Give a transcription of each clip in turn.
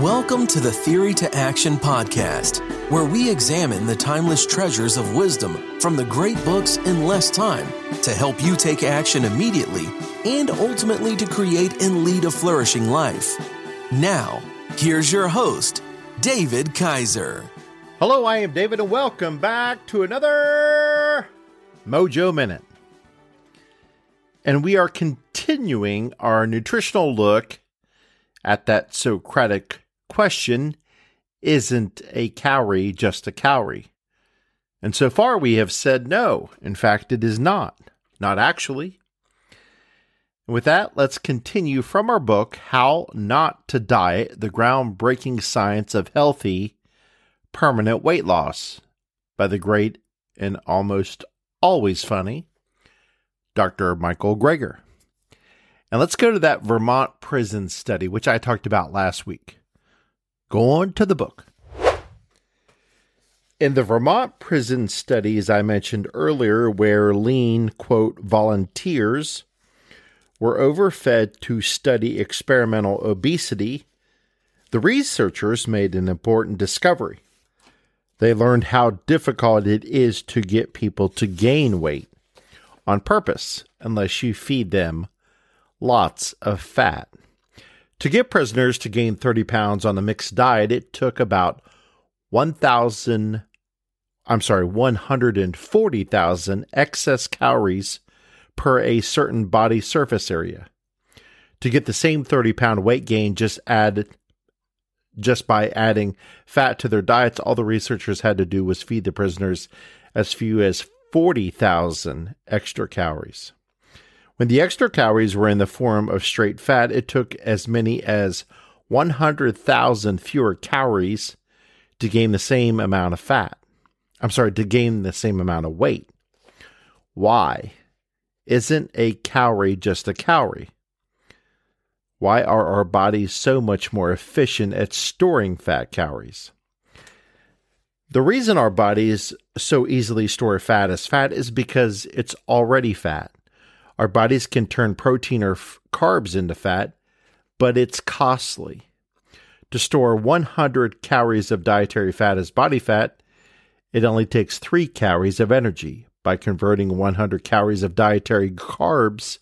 Welcome to the Theory to Action podcast, where we examine the timeless treasures of wisdom from the great books in less time to help you take action immediately and ultimately to create and lead a flourishing life. Now, here's your host, David Kaiser. Hello, I am David, and welcome back to another Mojo Minute. And we are continuing our nutritional look at that Socratic question isn't a calorie just a calorie? And so far we have said no. In fact, it is not. Not actually. With that, let's continue from our book, How Not to Diet The Groundbreaking Science of Healthy Permanent Weight Loss by the great and almost always funny Dr. Michael Greger. And let's go to that Vermont prison study, which I talked about last week. Go on to the book. In the Vermont prison studies I mentioned earlier, where lean, quote, volunteers were overfed to study experimental obesity, the researchers made an important discovery. They learned how difficult it is to get people to gain weight on purpose unless you feed them lots of fat. To get prisoners to gain 30 pounds on a mixed diet, it took about 1,000, I'm sorry, 140,000 excess calories per a certain body surface area. To get the same 30 pound weight gain, just add just by adding fat to their diets, all the researchers had to do was feed the prisoners as few as 40,000 extra calories. When the extra calories were in the form of straight fat, it took as many as 100,000 fewer calories to gain the same amount of fat. I'm sorry, to gain the same amount of weight. Why? Isn't a calorie just a calorie? Why are our bodies so much more efficient at storing fat calories? The reason our bodies so easily store fat as fat is because it's already fat. Our bodies can turn protein or f- carbs into fat, but it's costly. To store 100 calories of dietary fat as body fat, it only takes 3 calories of energy. By converting 100 calories of dietary carbs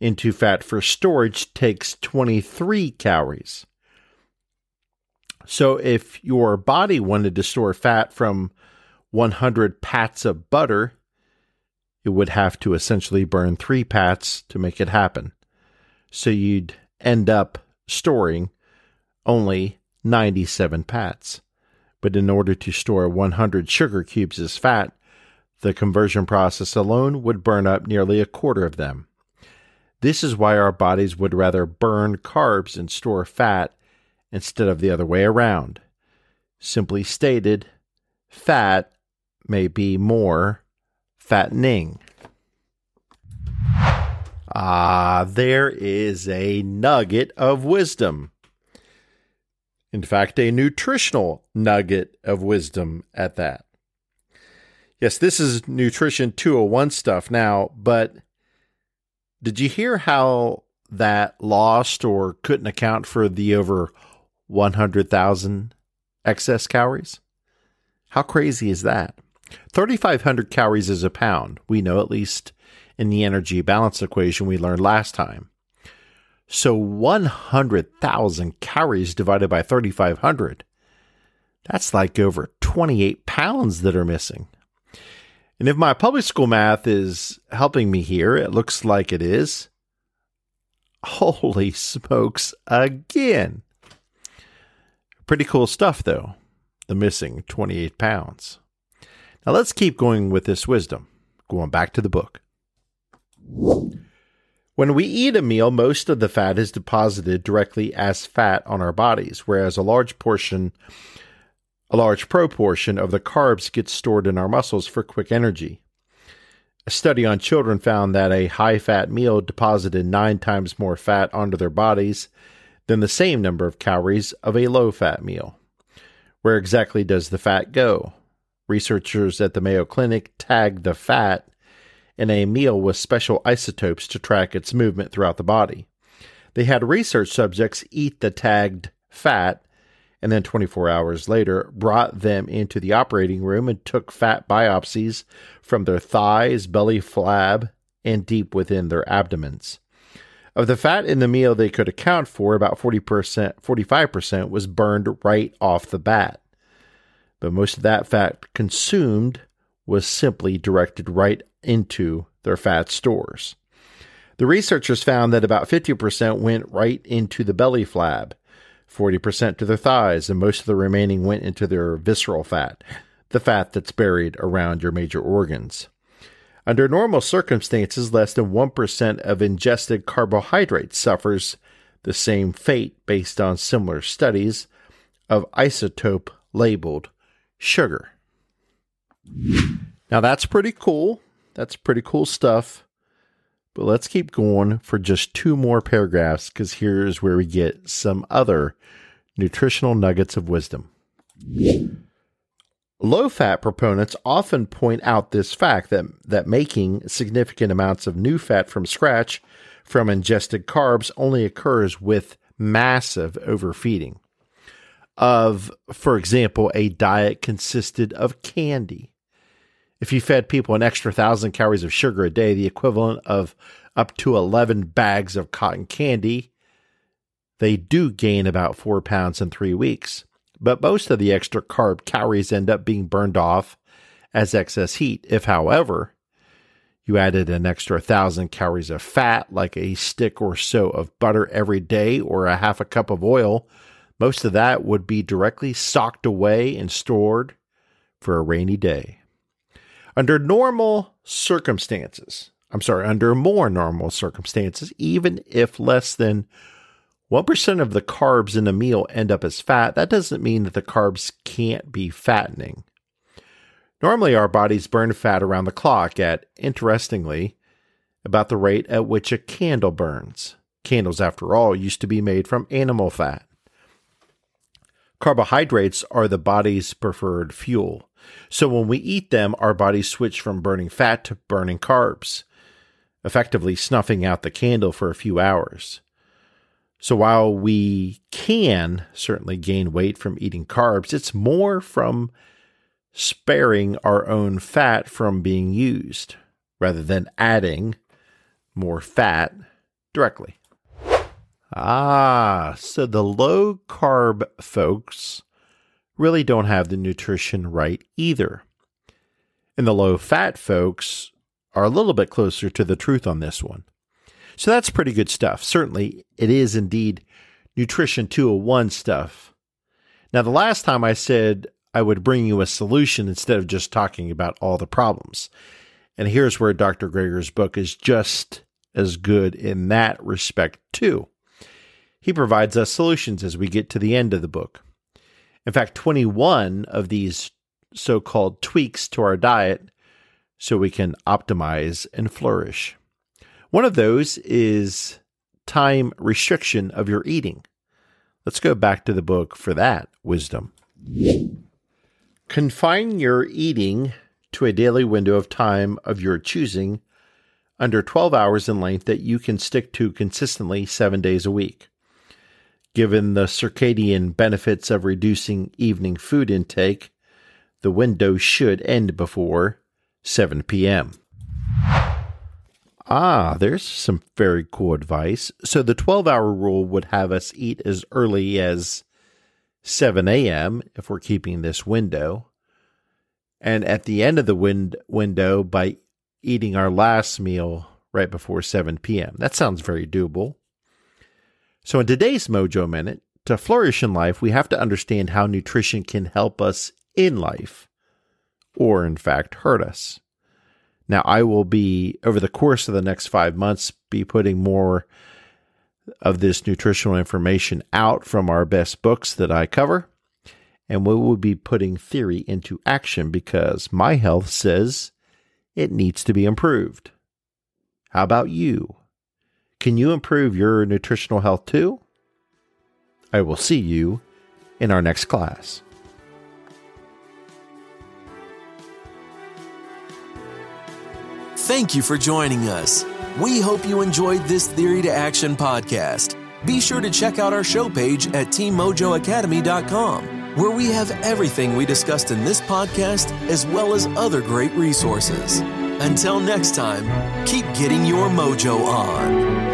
into fat for storage takes 23 calories. So if your body wanted to store fat from 100 pats of butter, it would have to essentially burn three pats to make it happen. So you'd end up storing only 97 pats. But in order to store 100 sugar cubes as fat, the conversion process alone would burn up nearly a quarter of them. This is why our bodies would rather burn carbs and store fat instead of the other way around. Simply stated, fat may be more fattening. Ah, there is a nugget of wisdom. In fact, a nutritional nugget of wisdom at that. Yes, this is Nutrition 201 stuff now, but did you hear how that lost or couldn't account for the over 100,000 excess calories? How crazy is that? 3,500 calories is a pound. We know at least in the energy balance equation we learned last time. So 100,000 calories divided by 3,500. That's like over 28 pounds that are missing. And if my public school math is helping me here, it looks like it is. Holy smokes, again. Pretty cool stuff, though, the missing 28 pounds. Now let's keep going with this wisdom. Going back to the book. When we eat a meal, most of the fat is deposited directly as fat on our bodies, whereas a large portion, a large proportion of the carbs gets stored in our muscles for quick energy. A study on children found that a high fat meal deposited nine times more fat onto their bodies than the same number of calories of a low fat meal. Where exactly does the fat go? Researchers at the Mayo Clinic tagged the fat in a meal with special isotopes to track its movement throughout the body. They had research subjects eat the tagged fat and then 24 hours later brought them into the operating room and took fat biopsies from their thighs, belly flab, and deep within their abdomens. Of the fat in the meal they could account for, about 40%, 45% was burned right off the bat. But most of that fat consumed was simply directed right into their fat stores. The researchers found that about 50% went right into the belly flab, 40% to their thighs, and most of the remaining went into their visceral fat, the fat that's buried around your major organs. Under normal circumstances, less than 1% of ingested carbohydrates suffers the same fate based on similar studies of isotope labeled sugar. Now, that's pretty cool. That's pretty cool stuff. But let's keep going for just two more paragraphs because here's where we get some other nutritional nuggets of wisdom. Low fat proponents often point out this fact that, that making significant amounts of new fat from scratch from ingested carbs only occurs with massive overfeeding. Of, for example, a diet consisted of candy. If you fed people an extra thousand calories of sugar a day, the equivalent of up to 11 bags of cotton candy, they do gain about four pounds in three weeks but most of the extra carb calories end up being burned off as excess heat. If, however, you added an extra thousand calories of fat, like a stick or so of butter every day or a half a cup of oil, most of that would be directly socked away and stored for a rainy day. Under normal circumstances, I'm sorry, under more normal circumstances, even if less than 1% of the carbs in a meal end up as fat, that doesn't mean that the carbs can't be fattening. Normally, our bodies burn fat around the clock at, interestingly, about the rate at which a candle burns. Candles, after all, used to be made from animal fat. Carbohydrates are the body's preferred fuel. So when we eat them, our bodies switch from burning fat to burning carbs, effectively snuffing out the candle for a few hours. So while we can certainly gain weight from eating carbs, it's more from sparing our own fat from being used rather than adding more fat directly. Ah, so the low carb folks really don't have the nutrition right either. And the low fat folks are a little bit closer to the truth on this one. So that's pretty good stuff. Certainly, it is indeed Nutrition 201 stuff. Now, the last time I said I would bring you a solution instead of just talking about all the problems. And here's where Dr. Greger's book is just as good in that respect, too. He provides us solutions as we get to the end of the book. In fact, 21 of these so called tweaks to our diet so we can optimize and flourish. One of those is time restriction of your eating. Let's go back to the book for that wisdom. Confine your eating to a daily window of time of your choosing under 12 hours in length that you can stick to consistently seven days a week. Given the circadian benefits of reducing evening food intake, the window should end before 7 p.m. Ah, there's some very cool advice. So the 12 hour rule would have us eat as early as 7 a.m. if we're keeping this window. And at the end of the win- window, by eating our last meal right before 7 p.m. That sounds very doable. So, in today's Mojo Minute, to flourish in life, we have to understand how nutrition can help us in life, or in fact, hurt us. Now, I will be, over the course of the next five months, be putting more of this nutritional information out from our best books that I cover. And we will be putting theory into action because my health says it needs to be improved. How about you? Can you improve your nutritional health too? I will see you in our next class. Thank you for joining us. We hope you enjoyed this Theory to Action podcast. Be sure to check out our show page at teammojoacademy.com, where we have everything we discussed in this podcast as well as other great resources. Until next time, keep getting your mojo on.